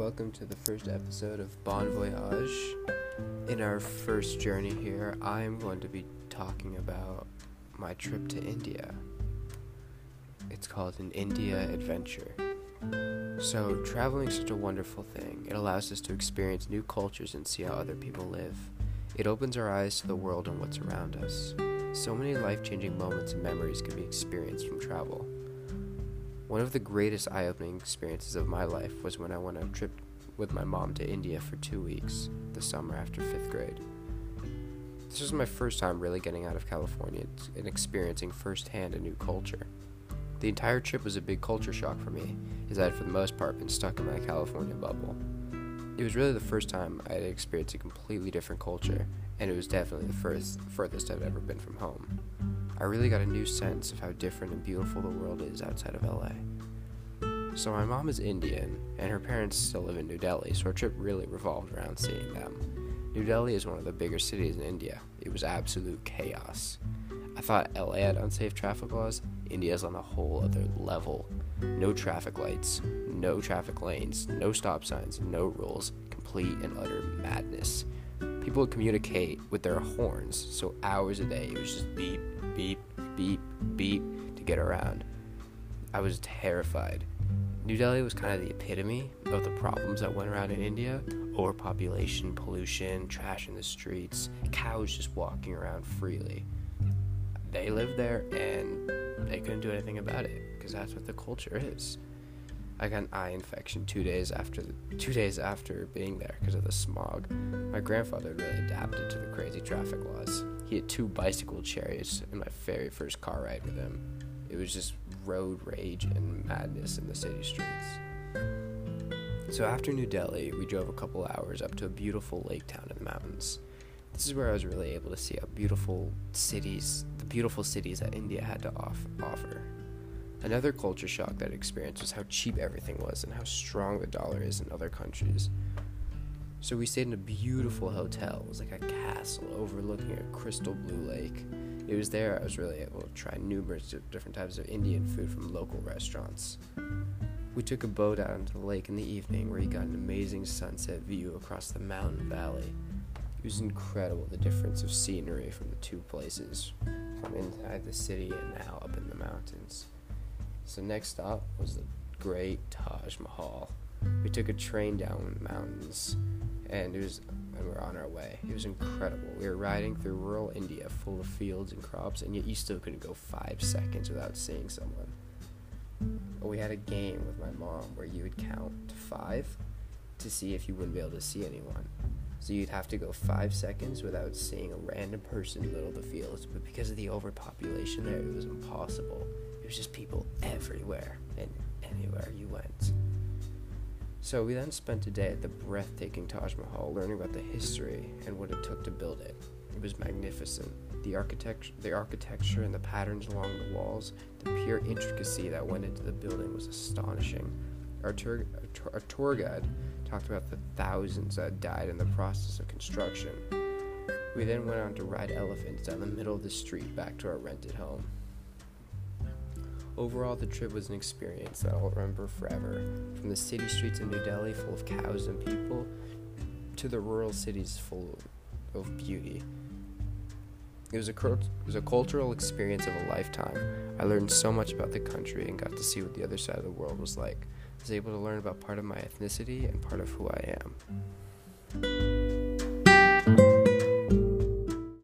welcome to the first episode of Bon Voyage. In our first journey here, I am going to be talking about my trip to India. It's called an India adventure. So, traveling is such a wonderful thing. It allows us to experience new cultures and see how other people live. It opens our eyes to the world and what's around us. So many life changing moments and memories can be experienced from travel. One of the greatest eye opening experiences of my life was when I went on a trip with my mom to India for two weeks, the summer after fifth grade. This was my first time really getting out of California and experiencing firsthand a new culture. The entire trip was a big culture shock for me, as I had for the most part been stuck in my California bubble. It was really the first time I had experienced a completely different culture, and it was definitely the first, furthest I've ever been from home. I really got a new sense of how different and beautiful the world is outside of LA. So, my mom is Indian, and her parents still live in New Delhi, so our trip really revolved around seeing them. New Delhi is one of the bigger cities in India. It was absolute chaos. I thought LA had unsafe traffic laws. India's on a whole other level. No traffic lights, no traffic lanes, no stop signs, no rules, complete and utter madness. People would communicate with their horns, so hours a day it was just beep, beep, beep, beep to get around. I was terrified. New Delhi was kind of the epitome of the problems that went around in India overpopulation, pollution, trash in the streets, cows just walking around freely. They lived there and they couldn't do anything about it because that's what the culture is. I got an eye infection two days after the, two days after being there because of the smog. My grandfather really adapted to the crazy traffic laws. He had two bicycle chariots in my very first car ride with him. It was just road rage and madness in the city streets. So after New Delhi, we drove a couple hours up to a beautiful lake town in the mountains. This is where I was really able to see how beautiful cities, the beautiful cities that India had to off- offer. Another culture shock that I experienced was how cheap everything was and how strong the dollar is in other countries. So we stayed in a beautiful hotel. It was like a castle overlooking a crystal blue lake. It was there I was really able to try numerous different types of Indian food from local restaurants. We took a boat out into the lake in the evening where you got an amazing sunset view across the mountain valley. It was incredible the difference of scenery from the two places, from inside the city and now up in the mountains. So next stop was the great Taj Mahal. We took a train down mountains and it was and we were on our way. It was incredible. We were riding through rural India full of fields and crops, and yet you still couldn't go five seconds without seeing someone. We had a game with my mom where you would count to five to see if you wouldn't be able to see anyone. So you'd have to go five seconds without seeing a random person in the middle of the fields, but because of the overpopulation there, it was impossible. Was just people everywhere and anywhere you went. So we then spent a day at the breathtaking Taj Mahal learning about the history and what it took to build it. It was magnificent. The architecture, the architecture and the patterns along the walls, the pure intricacy that went into the building was astonishing. Our tour, our tour guide talked about the thousands that died in the process of construction. We then went on to ride elephants down the middle of the street back to our rented home. Overall, the trip was an experience that I'll remember forever. From the city streets of New Delhi full of cows and people to the rural cities full of beauty. It was, a, it was a cultural experience of a lifetime. I learned so much about the country and got to see what the other side of the world was like. I was able to learn about part of my ethnicity and part of who I am.